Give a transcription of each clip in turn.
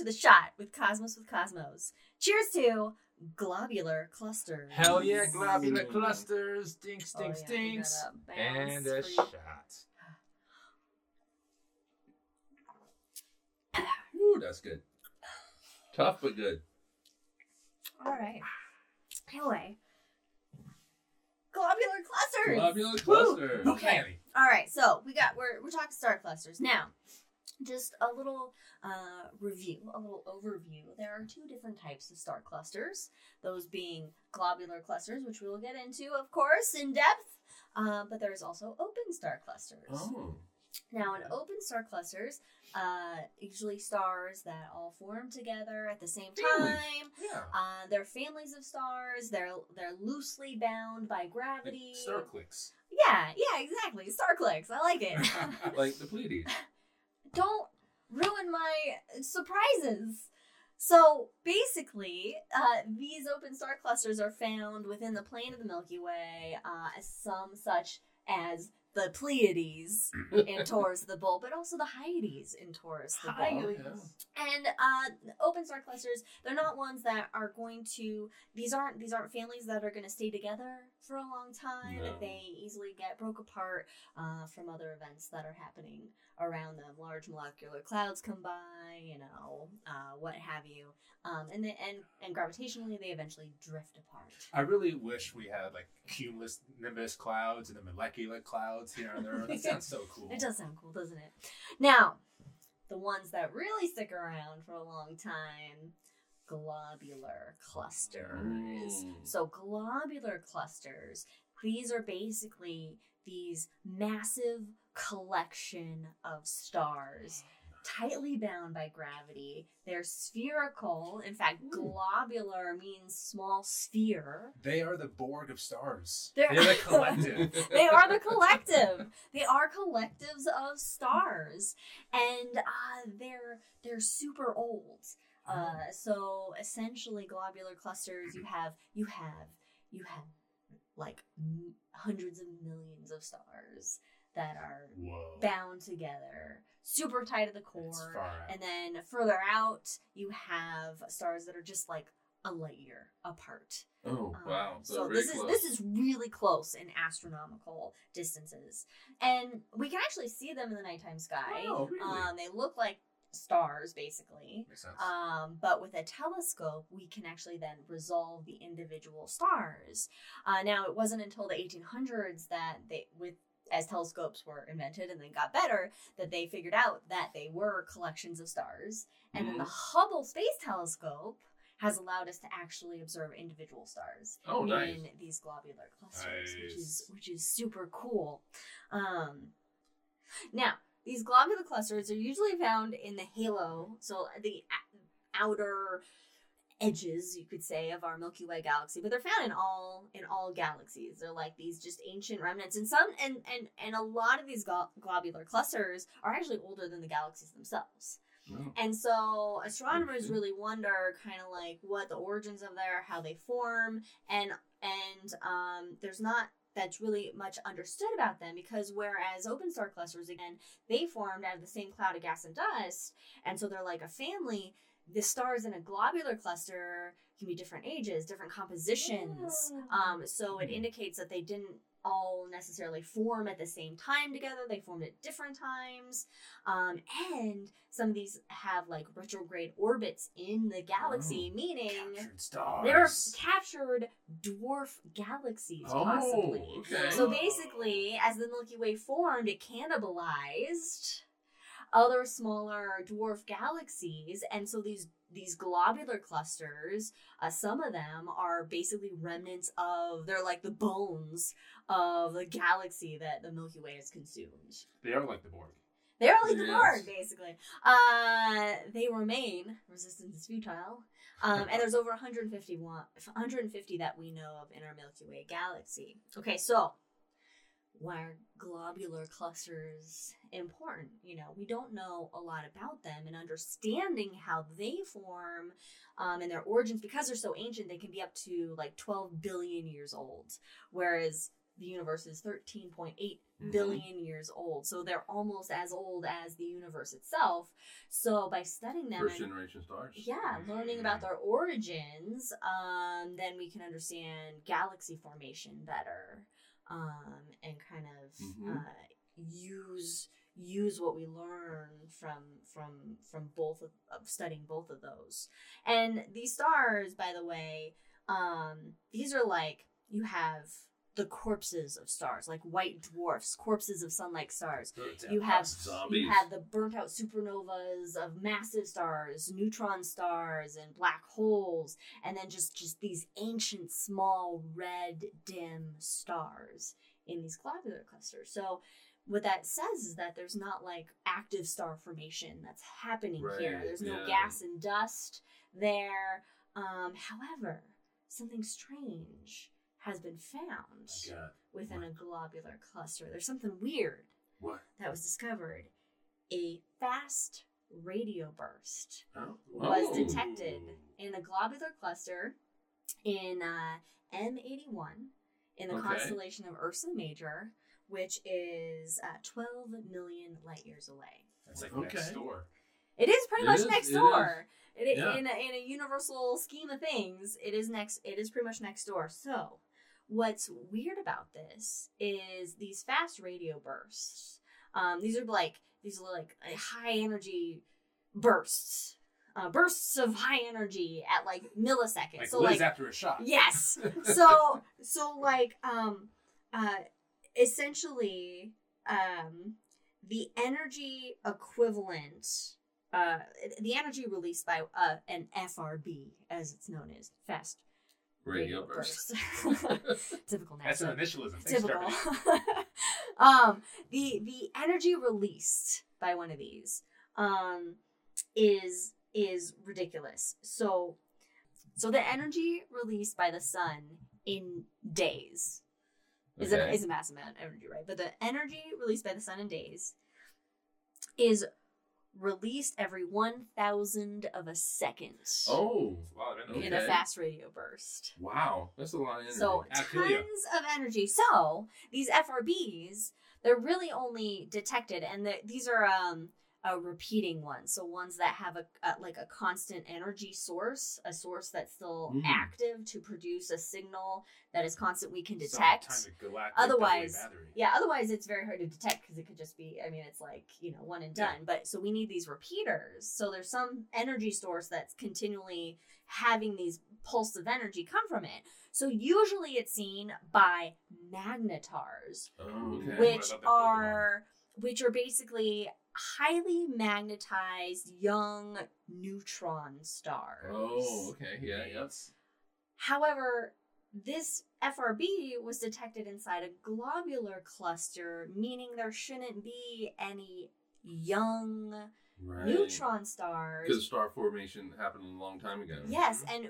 to the shot with Cosmos with Cosmos. Cheers to globular clusters. Hell yeah, globular clusters. Dink, Oh, stink, yeah, you stinks. And a for- shot. Ooh, that's good. Tough but good. All right. Anyway, globular clusters. Globular Woo! clusters. Okay. All right, so we got we're we're talking star clusters now. Just a little uh, review, a little overview. There are two different types of star clusters. Those being globular clusters, which we will get into, of course, in depth. Uh, but there's also open star clusters. Oh. Now, in open star clusters, uh, usually stars that all form together at the same time. Yeah. Uh, they're families of stars. They're they're loosely bound by gravity. Star clicks. Yeah, yeah, exactly. Star clicks. I like it. like the Pleiades. Don't ruin my surprises. So basically, uh, these open star clusters are found within the plane of the Milky Way, uh, some such as the Pleiades in Taurus the Bull, but also the Hyades in Taurus the Bull. Hyades. And uh, open star clusters, they're not ones that are going to. These aren't these aren't families that are going to stay together for a long time. No. They easily get broke apart uh, from other events that are happening around them. Large molecular clouds come by, you know, uh, what have you, um, and they, and and gravitationally they eventually drift apart. I really wish we had like cumulus nimbus clouds and the molecular clouds here on Earth. That sounds so cool. It does sound cool, doesn't it? Now, the ones that really stick around for a long time globular clusters. Mm. So, globular clusters, these are basically these massive collection of stars tightly bound by gravity. They're spherical. In fact, Ooh. globular means small sphere. They are the Borg of stars. They're- They're the collective. they are the collective. They are collectives of stars, and uh, they're they're super old. Uh, so essentially, globular clusters. You have you have you have like m- hundreds of millions of stars that are Whoa. bound together, super tight at the core. And then further out, you have stars that are just like a light year apart. oh Um, wow! So, So, this is this is really close in astronomical distances, and we can actually see them in the nighttime sky. Oh, really? Um, they look like stars, basically. Makes sense. Um, but with a telescope, we can actually then resolve the individual stars. Uh, now, it wasn't until the 1800s that they, with as telescopes were invented and then got better, that they figured out that they were collections of stars. And then the Mm-hmm. Hubble Space Telescope has allowed us to actually observe individual stars oh, nice. in these globular clusters, which is which is super cool. Um, now, these globular clusters are usually found in the halo, so the outer edges, you could say, of our Milky Way galaxy. But they're found in all in all galaxies. They're like these just ancient remnants, and some and and and a lot of these glo- globular clusters are actually older than the galaxies themselves. And so astronomers really wonder kind of like what the origins of their, how they form, and and um, there's not that's really much understood about them because whereas open star clusters again they formed out of the same cloud of gas and dust, and so they're like a family. The stars in a globular cluster can be different ages, different compositions. Um, so it Mhm. indicates that they didn't all necessarily form at the same time together. They formed at different times. Um, and some of these have like retrograde orbits in the galaxy, Oh, meaning Captured they're captured dwarf galaxies, Oh, possibly. okay. So basically, as the Milky Way formed, it cannibalized other smaller dwarf galaxies, and so these these globular clusters, uh, some of them are basically remnants of they're like the bones of the galaxy that the Milky Way has consumed. They are like the Borg. They're like the Yes. Borg, basically. Uh, they remain resistance is futile, um, and there's over 150 150 that we know of in our Milky Way galaxy. Okay, so why are globular clusters important? You know, we don't know a lot about them, and understanding how they form um, and their origins because they're so ancient, they can be up to like 12 billion years old, whereas the universe is 13.8 Mhm. billion years old. So they're almost as old as the universe itself. So by studying them First generation stars. yeah, learning about their origins, um, then we can understand galaxy formation better, um, and kind of Mhm. uh, use use what we learn from from from both of, of studying both of those. And these stars, by the way, um, these are like you have the corpses of stars, like white dwarfs, corpses of sun-like stars you have Zombies. you have the burnt out supernovas of massive stars, neutron stars, and black holes, and then just just these ancient small red dim stars in these globular clusters. So what that says is that there's not like active star formation that's happening here. There's no yeah. gas and dust there. Um, however, something strange has been found God. within What? a globular cluster. There's something weird What? that was discovered. A fast radio burst Oh. was Oh. detected in a globular cluster in uh, M81 in the Okay. constellation of Ursa Major, which is uh, 12 million light years away. That's like Okay. next door. It is pretty It much is, next it door. It Yeah. in, a, in a universal scheme of things, it is next. It is pretty much next door. So, what's weird about this is these fast radio bursts. Um, these are like these are like high energy bursts, uh, bursts of high energy at like milliseconds. Like so like after a shot. yes, so so like um uh essentially um the energy equivalent uh the energy released by uh, an FRB as it's known as fast Radio burst. typical NASA That's an initialism. Thanks, typical. Um the the energy released by one of these um is is ridiculous. So so the energy released by the sun in days is, a, is a massive amount of energy right? But the energy released by the sun in days is released every one thousand of a second Oh. Wow, I in a fast radio burst Wow. That's a lot of energy. so I'll tons of energy. So these FRBs, they're really only detected, and the, these are um uh, repeating ones. So ones that have a, a like a constant energy source, a source that's still Mhm. active to produce a signal that is constant. We can detect. kind of galactic Otherwise- Yeah, otherwise it's very hard to detect because it could just be, I mean, it's like, you know, one and Yeah. done. But so we need these repeaters. So there's some energy source that's continually having these pulses of energy come from it. So usually it's seen by magnetars, Oh, okay. Which love Pokemon. are which are basically highly magnetized young neutron stars. Oh, okay. Yeah, yeah. However, this FRB was detected inside a globular cluster, meaning there shouldn't be any young Right. neutron stars. Because star formation happened a long time ago. Yes, and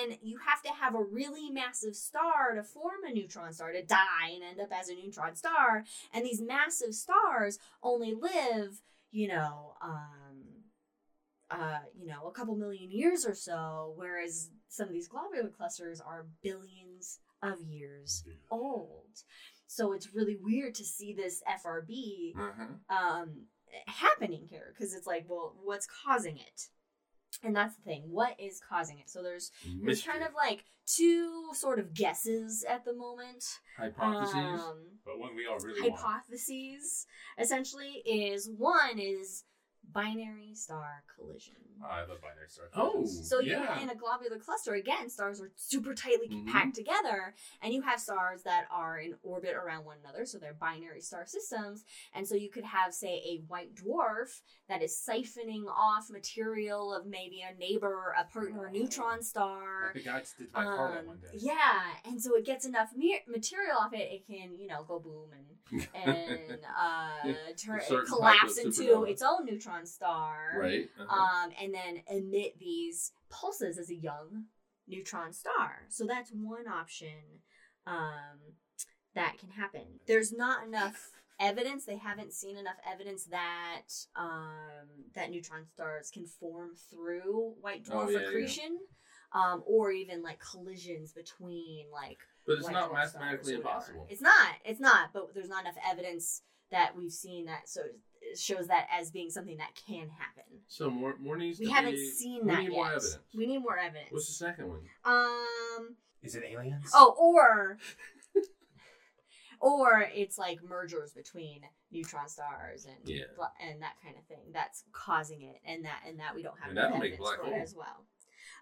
and you have to have a really massive star to form a neutron star to die and end up as a neutron star. And these massive stars only live, you know, um, uh, you know, a couple million years or so, whereas some of these globular clusters are billions of years old. So it's really weird to see this FRB Uh-huh. um, happening here because it's like, well, what's causing it? And that's the thing. What is causing it? So there's there's kind of like two sort of guesses at the moment. hypotheses. Um, But one we all really want. hypotheses essentially is one is binary star collision. Oh, I love binary star. Oh. collisions. So you Yeah. in a globular cluster again, stars are super tightly Mhm. packed together, and you have stars that are in orbit around one another, so they're binary star systems. And so you could have, say, a white dwarf that is siphoning off material of maybe a neighbor, a partner neutron star. Like the guy that did my car Um, one day. yeah, and so it gets enough me- material off it, it can, you know, go boom and and uh, turn collapse into its own neutron star right. Uh-huh. um, and then emit these pulses as a young neutron star. So that's one option um, that can happen. There's not enough evidence. They haven't seen enough evidence that um, that neutron stars can form through white Oh, dwarf yeah, yeah. accretion. um, or even like collisions between like. But it's not mathematically impossible. It's not. It's not. But there's not enough evidence that we've seen that so shows that as being something that can happen. So more more needs We to haven't be, seen we that need yet. more evidence. We need more evidence. What's the second one? um. Is it aliens? Oh, or or it's like mergers between neutron stars and Yeah. bla- and that kind of thing that's causing it, and that and that we don't have that'll make evidence black for hole. as well.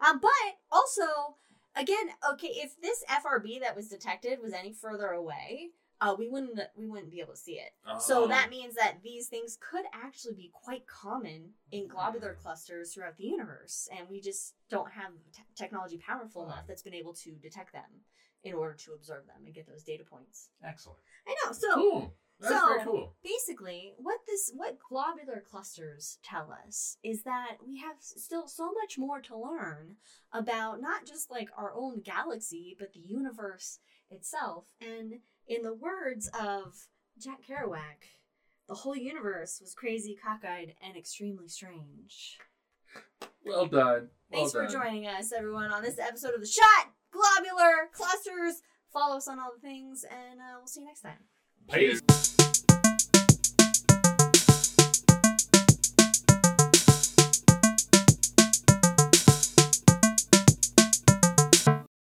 Um, but also, again, okay, if this FRB that was detected was any further away. Uh, we wouldn't we wouldn't be able to see it. So Oh. that means that these things could actually be quite common in globular Mm. clusters throughout the universe, and we just don't have te- technology powerful enough that's been able to detect them in order to observe them and get those data points. Excellent. I know. So cool. That's so- cool. basically, what this what globular clusters tell us is that we have still so much more to learn about not just like our own galaxy, but the universe itself. And in the words of Jack Kerouac, the whole universe was crazy, cockeyed, and extremely strange. Well done. Well Thanks for joining us, everyone, on this episode of the Shot Globular Clusters. Follow us on all the things, and uh, we'll see you next time. Peace.